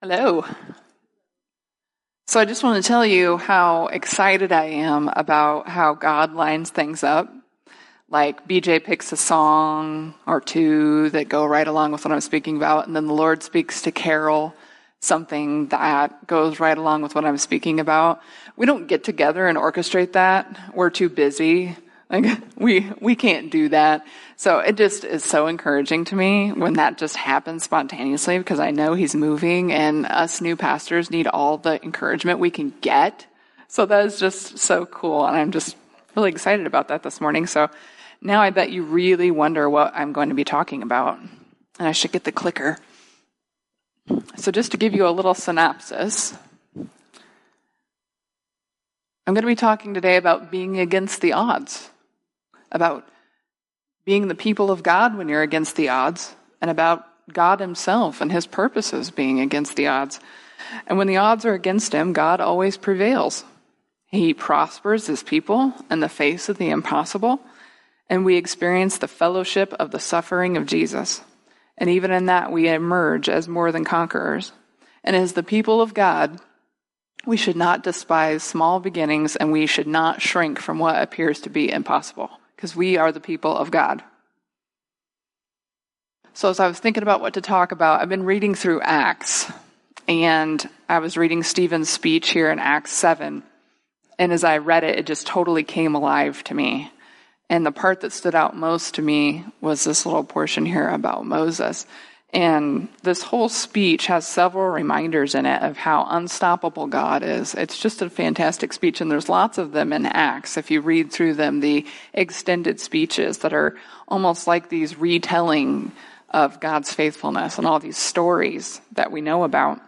Hello. So I just want to tell you how excited I am about how God lines things up. Like BJ picks a song or two that go right along with what I'm speaking about, and then the Lord speaks to Carol something that goes right along with what I'm speaking about. We don't get together and orchestrate that. We're too busy. Like we we can't do that. So it just is so encouraging to me when that just happens spontaneously because I know he's moving and us new pastors need all the encouragement we can get. So that is just so cool and I'm just really excited about that this morning. So now I bet you really wonder what I'm going to be talking about. And I should get the clicker. So just to give you a little synopsis, I'm going to be talking today about being against the odds about being the people of God when you're against the odds, and about God Himself and His purposes being against the odds. And when the odds are against Him, God always prevails. He prospers His people in the face of the impossible, and we experience the fellowship of the suffering of Jesus. And even in that, we emerge as more than conquerors. And as the people of God, we should not despise small beginnings and we should not shrink from what appears to be impossible because we are the people of God. So, as I was thinking about what to talk about, I've been reading through Acts, and I was reading Stephen's speech here in Acts 7. And as I read it, it just totally came alive to me. And the part that stood out most to me was this little portion here about Moses. And this whole speech has several reminders in it of how unstoppable God is. It's just a fantastic speech, and there's lots of them in Acts. If you read through them, the extended speeches that are almost like these retelling of God's faithfulness and all these stories that we know about.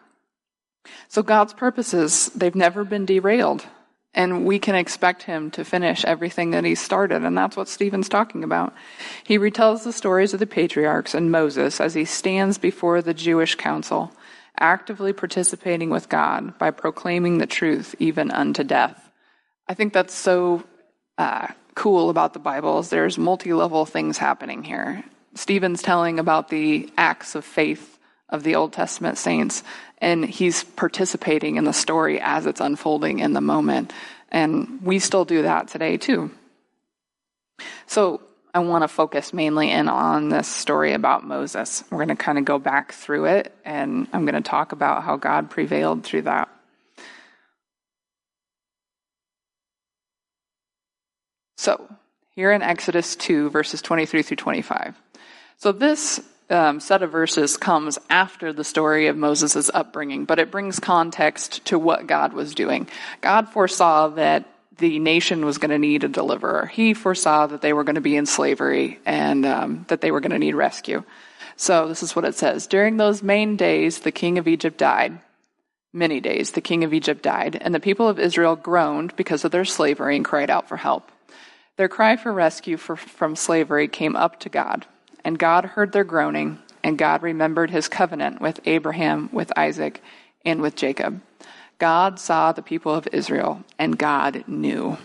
So God's purposes, they've never been derailed. And we can expect him to finish everything that he started. And that's what Stephen's talking about. He retells the stories of the patriarchs and Moses as he stands before the Jewish council, actively participating with God by proclaiming the truth even unto death. I think that's so uh, cool about the Bible is there's multi-level things happening here. Stephen's telling about the acts of faith of the Old Testament saints and he's participating in the story as it's unfolding in the moment. And we still do that today too. So I want to focus mainly in on this story about Moses. We're going to kind of go back through it, and I'm going to talk about how God prevailed through that. So, here in Exodus 2, verses 23 through 25. So, this um, set of verses comes after the story of Moses' upbringing, but it brings context to what God was doing. God foresaw that the nation was going to need a deliverer. He foresaw that they were going to be in slavery and um, that they were going to need rescue. So this is what it says. During those main days, the king of Egypt died. Many days, the king of Egypt died, and the people of Israel groaned because of their slavery and cried out for help. Their cry for rescue for, from slavery came up to God. And God heard their groaning, and God remembered his covenant with Abraham, with Isaac, and with Jacob. God saw the people of Israel, and God knew.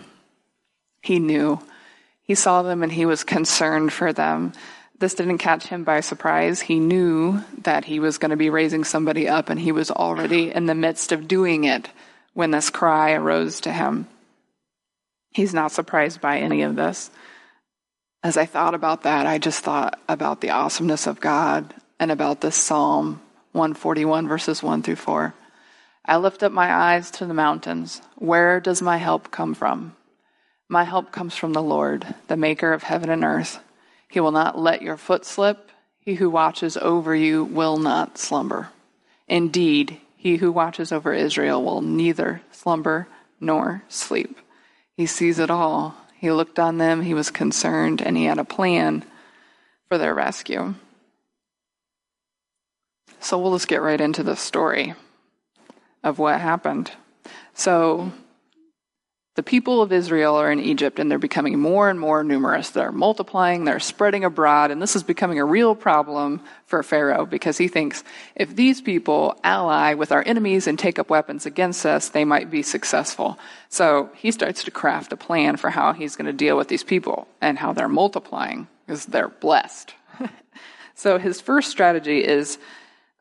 He knew. He saw them and he was concerned for them. This didn't catch him by surprise. He knew that he was going to be raising somebody up, and he was already in the midst of doing it when this cry arose to him. He's not surprised by any of this as I thought about that, I just thought about the awesomeness of God and about this Psalm 141, verses 1 through 4. I lift up my eyes to the mountains. Where does my help come from? My help comes from the Lord, the maker of heaven and earth. He will not let your foot slip. He who watches over you will not slumber. Indeed, he who watches over Israel will neither slumber nor sleep. He sees it all. He looked on them, he was concerned, and he had a plan for their rescue. So we'll just get right into the story of what happened. So the people of Israel are in Egypt and they're becoming more and more numerous. They're multiplying, they're spreading abroad, and this is becoming a real problem for Pharaoh because he thinks if these people ally with our enemies and take up weapons against us, they might be successful. So he starts to craft a plan for how he's going to deal with these people and how they're multiplying because they're blessed. so his first strategy is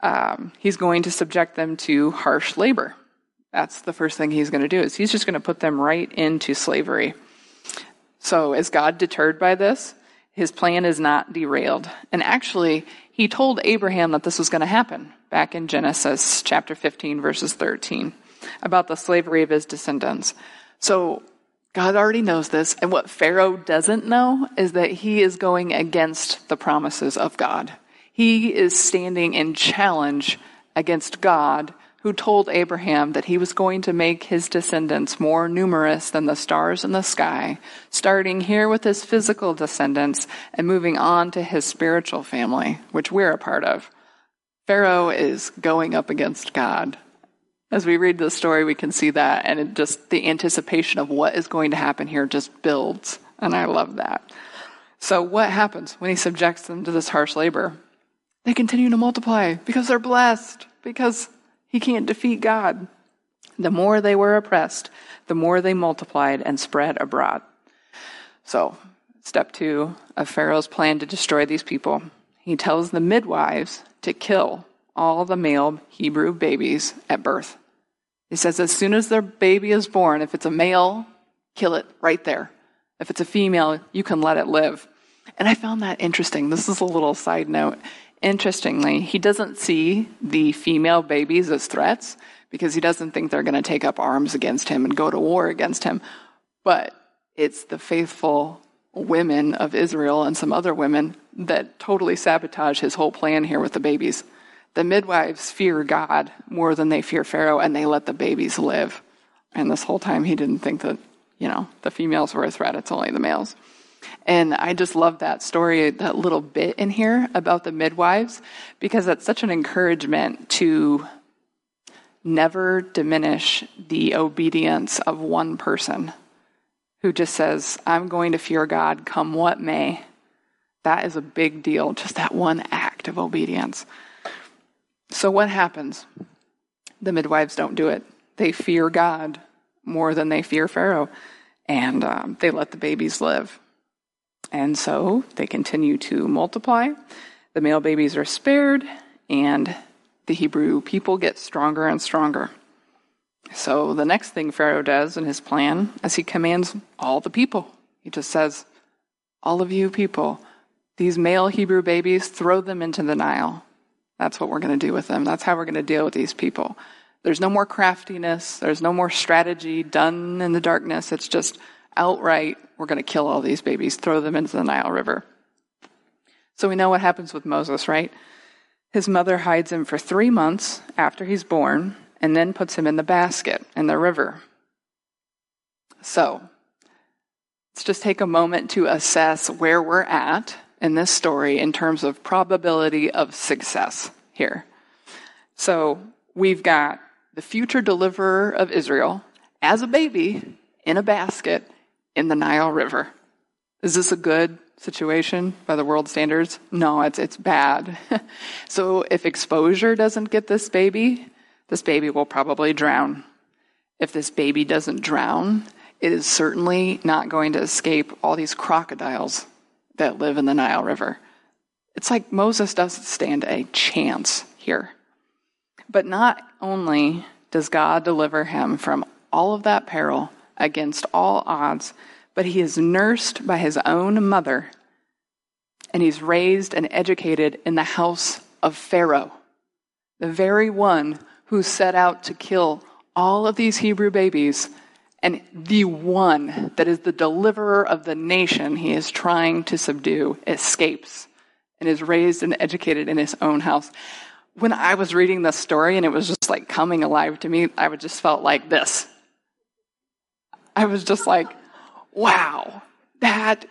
um, he's going to subject them to harsh labor. That's the first thing he's going to do is he's just going to put them right into slavery. So is God deterred by this? His plan is not derailed. And actually, he told Abraham that this was going to happen back in Genesis chapter 15 verses 13 about the slavery of his descendants. So God already knows this. And what Pharaoh doesn't know is that he is going against the promises of God. He is standing in challenge against God who told Abraham that he was going to make his descendants more numerous than the stars in the sky, starting here with his physical descendants and moving on to his spiritual family, which we're a part of. Pharaoh is going up against God. As we read the story, we can see that, and it just the anticipation of what is going to happen here just builds, and I love that. So, what happens when he subjects them to this harsh labor? They continue to multiply because they're blessed, because he can't defeat God. The more they were oppressed, the more they multiplied and spread abroad. So, step two of Pharaoh's plan to destroy these people. He tells the midwives to kill all the male Hebrew babies at birth. He says, as soon as their baby is born, if it's a male, kill it right there. If it's a female, you can let it live. And I found that interesting. This is a little side note. Interestingly, he doesn't see the female babies as threats because he doesn't think they're going to take up arms against him and go to war against him. But it's the faithful women of Israel and some other women that totally sabotage his whole plan here with the babies. The midwives fear God more than they fear Pharaoh and they let the babies live. And this whole time he didn't think that, you know, the females were a threat, it's only the males. And I just love that story, that little bit in here about the midwives, because that's such an encouragement to never diminish the obedience of one person who just says, I'm going to fear God come what may. That is a big deal, just that one act of obedience. So, what happens? The midwives don't do it. They fear God more than they fear Pharaoh, and um, they let the babies live. And so they continue to multiply. The male babies are spared, and the Hebrew people get stronger and stronger. So the next thing Pharaoh does in his plan is he commands all the people. He just says, All of you people, these male Hebrew babies, throw them into the Nile. That's what we're going to do with them. That's how we're going to deal with these people. There's no more craftiness. There's no more strategy done in the darkness. It's just outright, we're going to kill all these babies, throw them into the Nile River. So we know what happens with Moses, right? His mother hides him for three months after he's born and then puts him in the basket in the river. So let's just take a moment to assess where we're at in this story in terms of probability of success here. So we've got the future deliverer of Israel as a baby in a basket in the Nile River. Is this a good situation by the world standards? No, it's, it's bad. so if exposure doesn't get this baby, this baby will probably drown. If this baby doesn't drown, it is certainly not going to escape all these crocodiles that live in the Nile River. It's like Moses doesn't stand a chance here. But not only does God deliver him from all of that peril, against all odds, but he is nursed by his own mother, and he's raised and educated in the house of Pharaoh, the very one who set out to kill all of these Hebrew babies, and the one that is the deliverer of the nation he is trying to subdue escapes and is raised and educated in his own house. When I was reading this story and it was just like coming alive to me, I just felt like this. I was just like, wow, that,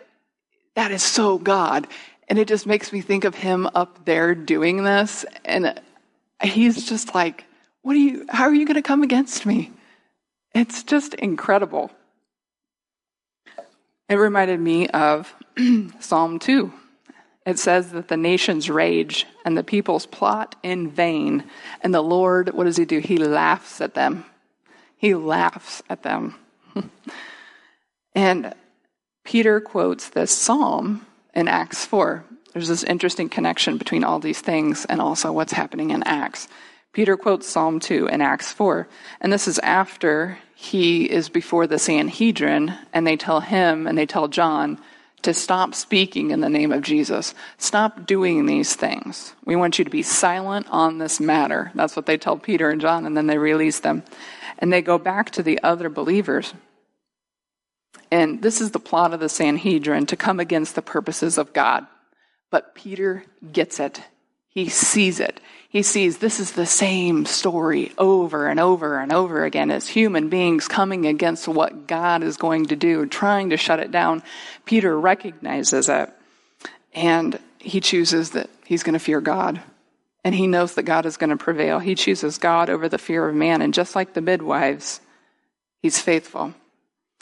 that is so God. And it just makes me think of him up there doing this. And he's just like, what are you, how are you going to come against me? It's just incredible. It reminded me of Psalm 2. It says that the nations rage and the peoples plot in vain. And the Lord, what does he do? He laughs at them. He laughs at them. and Peter quotes this psalm in Acts 4. there's this interesting connection between all these things and also what's happening in Acts. Peter quotes Psalm 2 in Acts 4, and this is after he is before the Sanhedrin, and they tell him and they tell John to stop speaking in the name of Jesus. Stop doing these things. We want you to be silent on this matter. That's what they tell Peter and John, and then they release them. And they go back to the other believers. And this is the plot of the Sanhedrin to come against the purposes of God. But Peter gets it. He sees it. He sees this is the same story over and over and over again as human beings coming against what God is going to do, trying to shut it down. Peter recognizes it and he chooses that he's going to fear God. And he knows that God is going to prevail. He chooses God over the fear of man. And just like the midwives, he's faithful.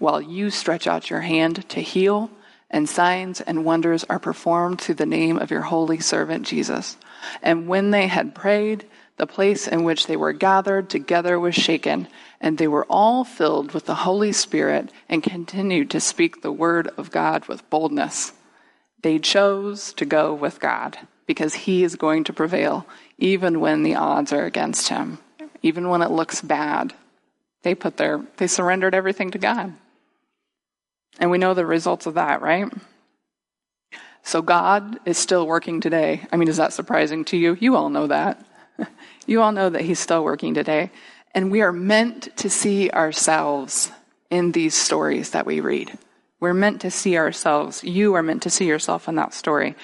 while you stretch out your hand to heal and signs and wonders are performed through the name of your holy servant Jesus. And when they had prayed, the place in which they were gathered together was shaken, and they were all filled with the Holy Spirit and continued to speak the word of God with boldness. They chose to go with God because he is going to prevail even when the odds are against him, even when it looks bad. They put their they surrendered everything to God. And we know the results of that, right? So God is still working today. I mean, is that surprising to you? You all know that. you all know that He's still working today. And we are meant to see ourselves in these stories that we read. We're meant to see ourselves. You are meant to see yourself in that story.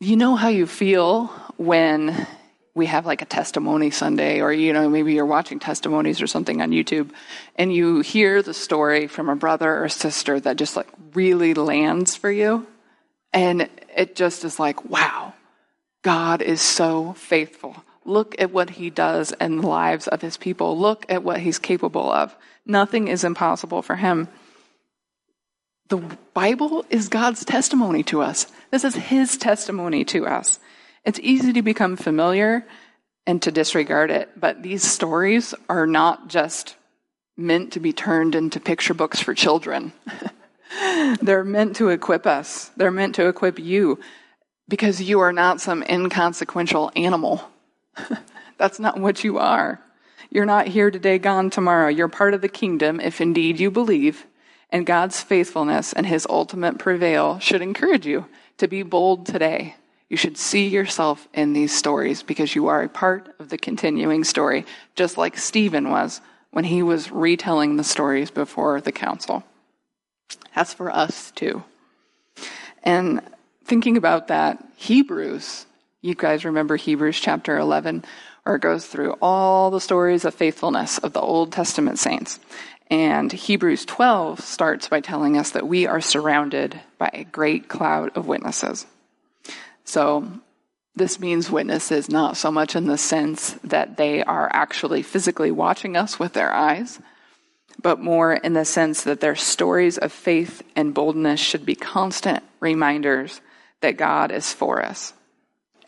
You know how you feel when we have like a testimony Sunday, or you know, maybe you're watching testimonies or something on YouTube, and you hear the story from a brother or sister that just like really lands for you, and it just is like, wow, God is so faithful. Look at what he does in the lives of his people. Look at what he's capable of. Nothing is impossible for him. The Bible is God's testimony to us. This is his testimony to us. It's easy to become familiar and to disregard it, but these stories are not just meant to be turned into picture books for children. They're meant to equip us. They're meant to equip you because you are not some inconsequential animal. That's not what you are. You're not here today, gone tomorrow. You're part of the kingdom if indeed you believe, and God's faithfulness and his ultimate prevail should encourage you to be bold today you should see yourself in these stories because you are a part of the continuing story, just like Stephen was when he was retelling the stories before the council. That's for us too. And thinking about that, Hebrews, you guys remember Hebrews chapter 11, where it goes through all the stories of faithfulness of the Old Testament saints. And Hebrews 12 starts by telling us that we are surrounded by a great cloud of witnesses. So this means witnesses not so much in the sense that they are actually physically watching us with their eyes, but more in the sense that their stories of faith and boldness should be constant reminders that God is for us.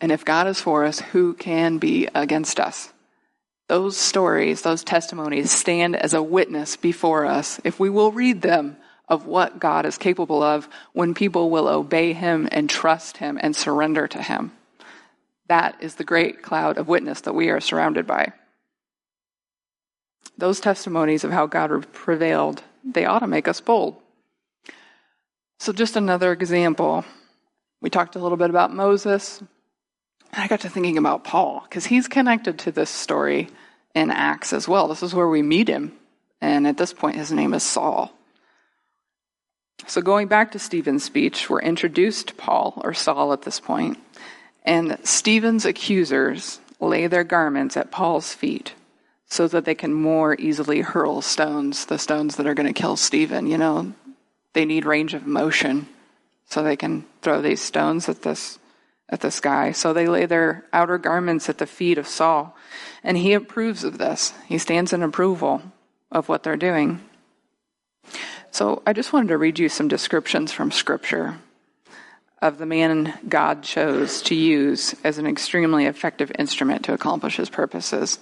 And if God is for us, who can be against us? Those stories, those testimonies stand as a witness before us if we will read them of what God is capable of when people will obey Him and trust Him and surrender to Him. That is the great cloud of witness that we are surrounded by. Those testimonies of how God prevailed, they ought to make us bold. So, just another example. We talked a little bit about Moses. And I got to thinking about Paul, because he's connected to this story in Acts as well. This is where we meet him. And at this point, his name is Saul. So, going back to Stephen's speech, we're introduced to Paul, or Saul at this point, and Stephen's accusers lay their garments at Paul's feet so that they can more easily hurl stones, the stones that are going to kill Stephen. You know, they need range of motion so they can throw these stones at this at this guy. So they lay their outer garments at the feet of Saul, and he approves of this. He stands in approval of what they're doing. So I just wanted to read you some descriptions from Scripture of the man God chose to use as an extremely effective instrument to accomplish his purposes.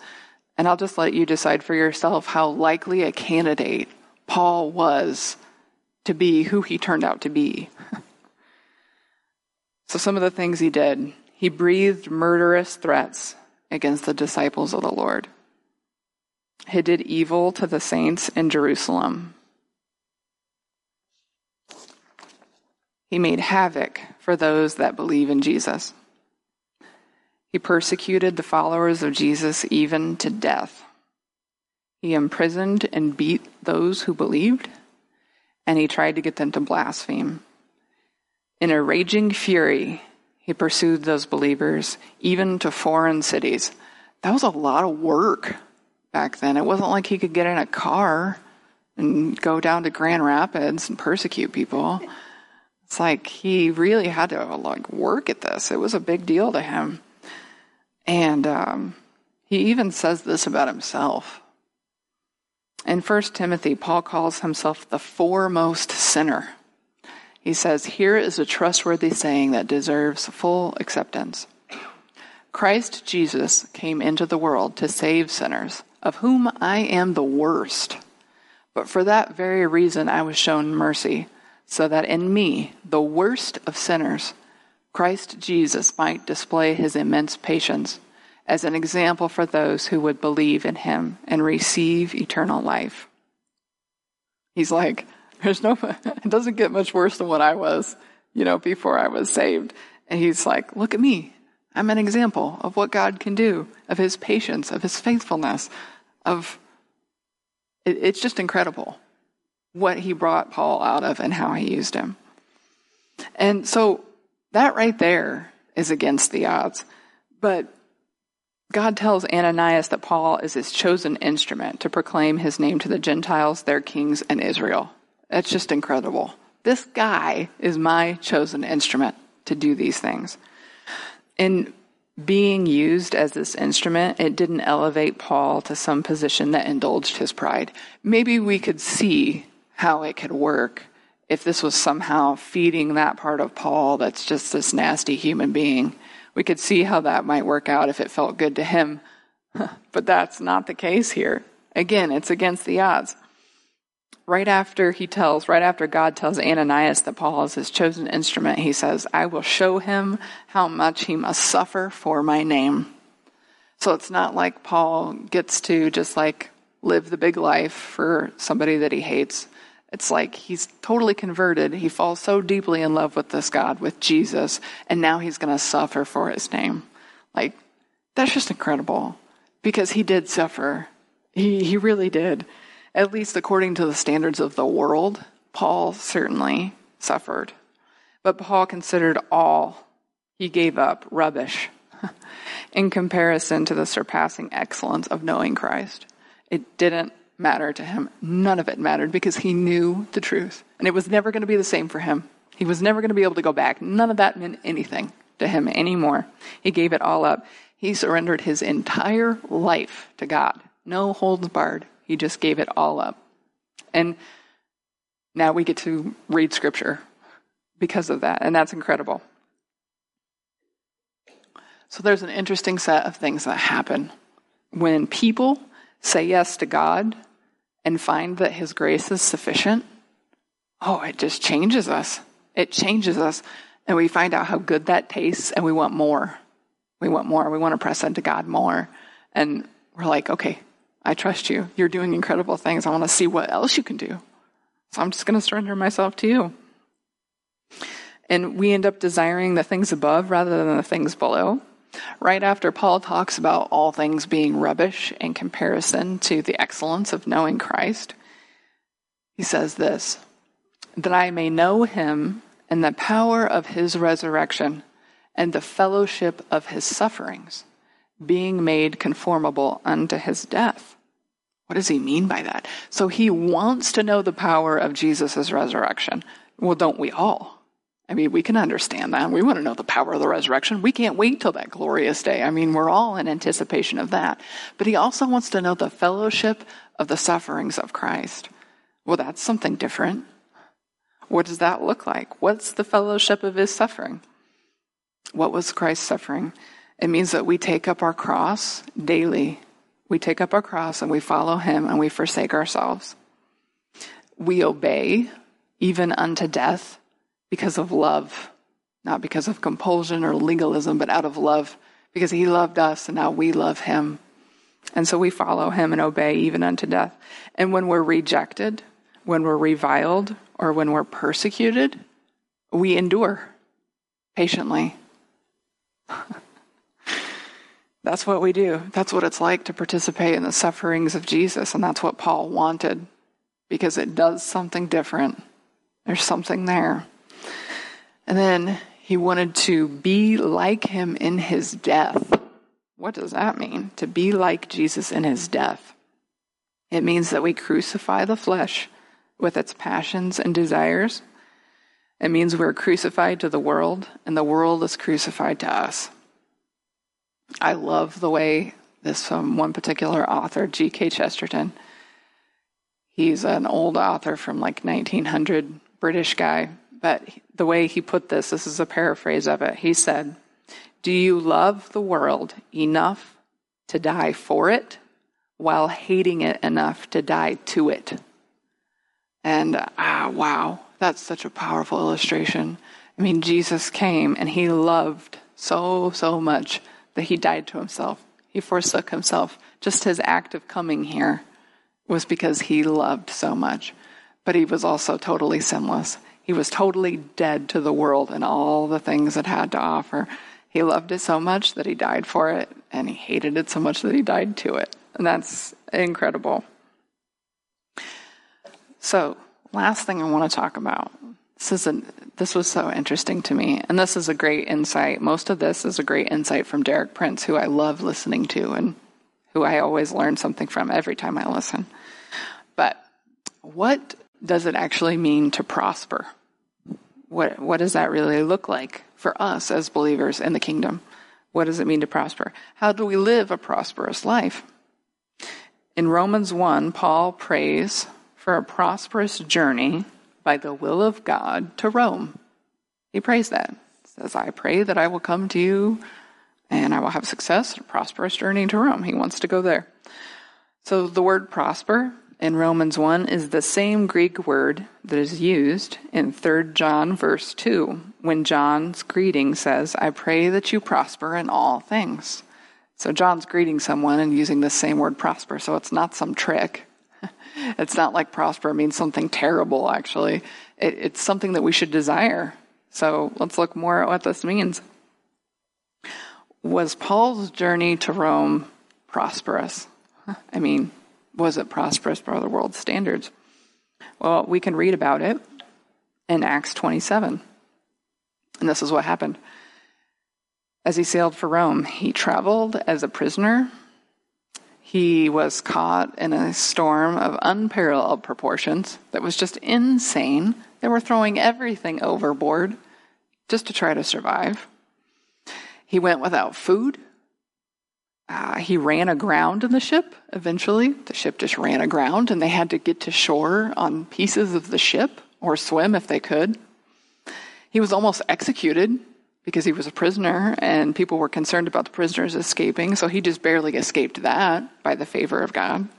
And I'll just let you decide for yourself how likely a candidate Paul was to be who he turned out to be. so, some of the things he did he breathed murderous threats against the disciples of the Lord, he did evil to the saints in Jerusalem. He made havoc for those that believe in Jesus. He persecuted the followers of Jesus even to death. He imprisoned and beat those who believed, and he tried to get them to blaspheme. In a raging fury, he pursued those believers even to foreign cities. That was a lot of work back then. It wasn't like he could get in a car and go down to Grand Rapids and persecute people. It's like he really had to like work at this. It was a big deal to him. And um, he even says this about himself. In 1 Timothy, Paul calls himself the foremost sinner. He says, Here is a trustworthy saying that deserves full acceptance. Christ Jesus came into the world to save sinners, of whom I am the worst. But for that very reason I was shown mercy so that in me, the worst of sinners, Christ Jesus might display his immense patience as an example for those who would believe in him and receive eternal life. He's like, there's no, it doesn't get much worse than what I was, you know, before I was saved. And he's like, look at me. I'm an example of what God can do, of his patience, of his faithfulness, of, it, it's just incredible what he brought Paul out of and how he used him. And so that right there is against the odds. But God tells Ananias that Paul is his chosen instrument to proclaim his name to the Gentiles, their kings, and Israel. That's just incredible. This guy is my chosen instrument to do these things. In being used as this instrument, it didn't elevate Paul to some position that indulged his pride. Maybe we could see how it could work if this was somehow feeding that part of Paul that's just this nasty human being. We could see how that might work out if it felt good to him. but that's not the case here. Again, it's against the odds. Right after he tells, right after God tells Ananias that Paul is his chosen instrument, he says, I will show him how much he must suffer for my name. So it's not like Paul gets to just like live the big life for somebody that he hates. It's like he's totally converted. He falls so deeply in love with this God, with Jesus, and now he's going to suffer for his name. Like, that's just incredible because he did suffer. He, he really did. At least according to the standards of the world, Paul certainly suffered. But Paul considered all he gave up rubbish in comparison to the surpassing excellence of knowing Christ. It didn't matter to him. None of it mattered because he knew the truth. And it was never going to be the same for him. He was never going to be able to go back. None of that meant anything to him anymore. He gave it all up. He surrendered his entire life to God. No holds barred. He just gave it all up. And now we get to read scripture because of that. And that's incredible. So there's an interesting set of things that happen when people say yes to God and find that His grace is sufficient, oh, it just changes us. It changes us. And we find out how good that tastes and we want more. We want more. We want to press into God more. And we're like, okay, I trust you. You're doing incredible things. I want to see what else you can do. So I'm just going to surrender myself to you. And we end up desiring the things above rather than the things below. Right after Paul talks about all things being rubbish in comparison to the excellence of knowing Christ, he says this that I may know him and the power of his resurrection and the fellowship of his sufferings, being made conformable unto his death. What does he mean by that? So he wants to know the power of Jesus' resurrection. Well, don't we all? I mean, we can understand that. We want to know the power of the resurrection. We can't wait till that glorious day. I mean, we're all in anticipation of that. But he also wants to know the fellowship of the sufferings of Christ. Well, that's something different. What does that look like? What's the fellowship of his suffering? What was Christ's suffering? It means that we take up our cross daily. We take up our cross and we follow him and we forsake ourselves. We obey even unto death because of love, not because of compulsion or legalism, but out of love, because he loved us and now we love him. And so we follow him and obey even unto death. And when we're rejected, when we're reviled, or when we're persecuted, we endure patiently. that's what we do. That's what it's like to participate in the sufferings of Jesus. And that's what Paul wanted because it does something different. There's something there. And then he wanted to be like him in his death. What does that mean? To be like Jesus in his death. It means that we crucify the flesh with its passions and desires. It means we're crucified to the world, and the world is crucified to us. I love the way this um, one particular author, G.K. Chesterton, he's an old author from like 1900, British guy, but the way he put this, this is a paraphrase of it. He said, Do you love the world enough to die for it while hating it enough to die to it? And ah, wow, that's such a powerful illustration. I mean, Jesus came and he loved so, so much that he died to himself. He forsook himself. Just his act of coming here was because he loved so much. But he was also totally sinless. He was totally dead to the world and all the things it had to offer. He loved it so much that he died for it, and he hated it so much that he died to it. And that's incredible. So, last thing I want to talk about. This is a, this was so interesting to me, and this is a great insight. Most of this is a great insight from Derek Prince, who I love listening to, and who I always learn something from every time I listen. But what does it actually mean to prosper? What what does that really look like for us as believers in the kingdom? What does it mean to prosper? How do we live a prosperous life? In Romans 1, Paul prays for a prosperous journey by the will of God to Rome. He prays that. He says, I pray that I will come to you and I will have success, a prosperous journey to Rome. He wants to go there. So the word prosper in Romans 1 is the same Greek word that is used in 3 John verse 2 when John's greeting says, I pray that you prosper in all things. So John's greeting someone and using the same word prosper. So it's not some trick. It's not like prosper means something terrible, actually. It, it's something that we should desire. So let's look more at what this means. Was Paul's journey to Rome prosperous? I mean, was it prosperous by the world's standards? Well, we can read about it in Acts 27. And this is what happened. As he sailed for Rome, he traveled as a prisoner he was caught in a storm of unparalleled proportions that was just insane. They were throwing everything overboard just to try to survive. He went without food. Uh, he ran aground in the ship eventually. The ship just ran aground, and they had to get to shore on pieces of the ship or swim if they could. He was almost executed because he was a prisoner and people were concerned about the prisoners escaping. So he just barely escaped that by the favor of God.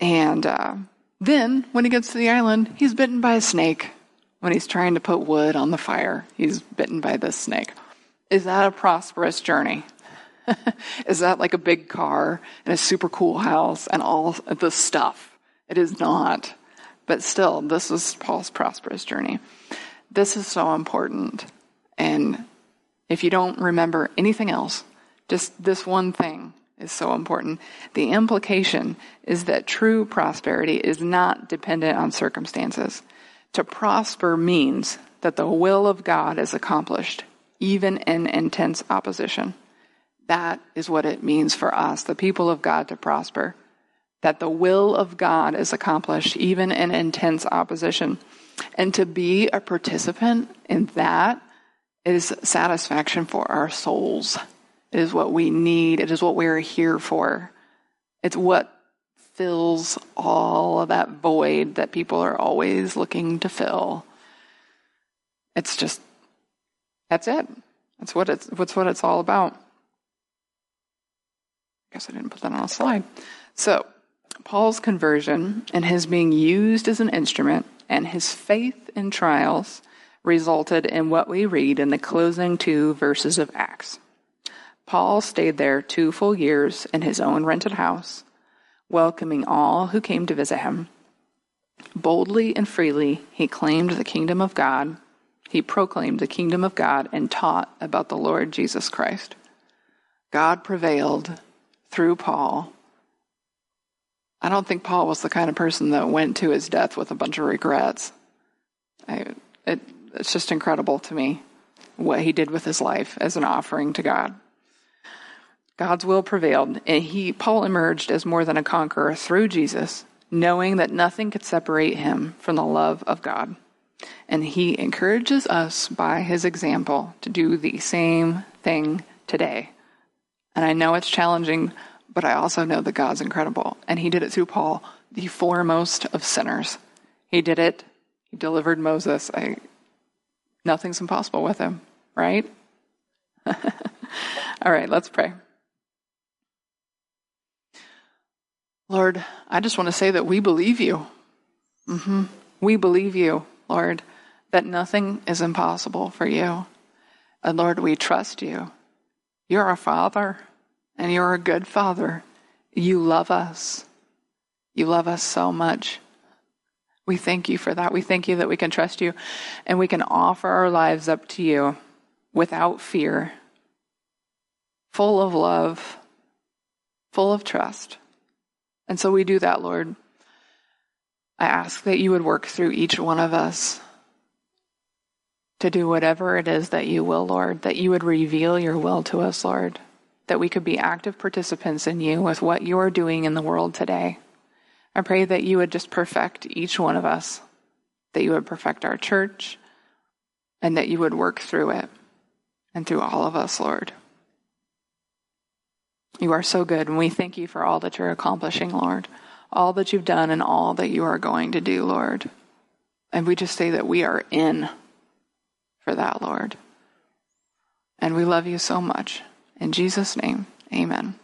And uh, then when he gets to the island, he's bitten by a snake. When he's trying to put wood on the fire, he's bitten by this snake. Is that a prosperous journey? is that like a big car and a super cool house and all the stuff? It is not. But still, this is Paul's prosperous journey. This is so important and if you don't remember anything else, just this one thing is so important. The implication is that true prosperity is not dependent on circumstances. To prosper means that the will of God is accomplished, even in intense opposition. That is what it means for us, the people of God, to prosper. that the will of God is accomplished even in intense opposition. And to be a participant in that is satisfaction for our souls. It is what we need. It is what we're here for. It's what fills all of that void that people are always looking to fill. It's just, that's it. That's what it's, that's what it's all about. I guess I didn't put that on a slide. So, Paul's conversion and his being used as an instrument and his faith in trials resulted in what we read in the closing two verses of Acts. Paul stayed there two full years in his own rented house, welcoming all who came to visit him. Boldly and freely, he claimed the kingdom of God. He proclaimed the kingdom of God and taught about the Lord Jesus Christ. God prevailed through Paul I don't think Paul was the kind of person that went to his death with a bunch of regrets. I, it, it's just incredible to me what he did with his life as an offering to God. God's will prevailed, and he Paul emerged as more than a conqueror through Jesus, knowing that nothing could separate him from the love of God. And he encourages us by his example to do the same thing today. And I know it's challenging but I also know that God's incredible. And He did it through Paul, the foremost of sinners. He did it. He delivered Moses. I, nothing's impossible with him, right? All right, let's pray. Lord, I just want to say that we believe you. Mm-hmm. We believe you, Lord, that nothing is impossible for you. And Lord, we trust you. You're a Father and you're a good father. You love us. You love us so much. We thank you for that. We thank you that we can trust you and we can offer our lives up to you without fear, full of love, full of trust. And so we do that, Lord. I ask that you would work through each one of us to do whatever it is that you will, Lord, that you would reveal your will to us, Lord that we could be active participants in you with what you are doing in the world today. I pray that you would just perfect each one of us, that you would perfect our church, and that you would work through it and through all of us, Lord. You are so good, and we thank you for all that you're accomplishing, Lord, all that you've done and all that you are going to do, Lord. And we just say that we are in for that, Lord. And we love you so much. In Jesus' name, amen.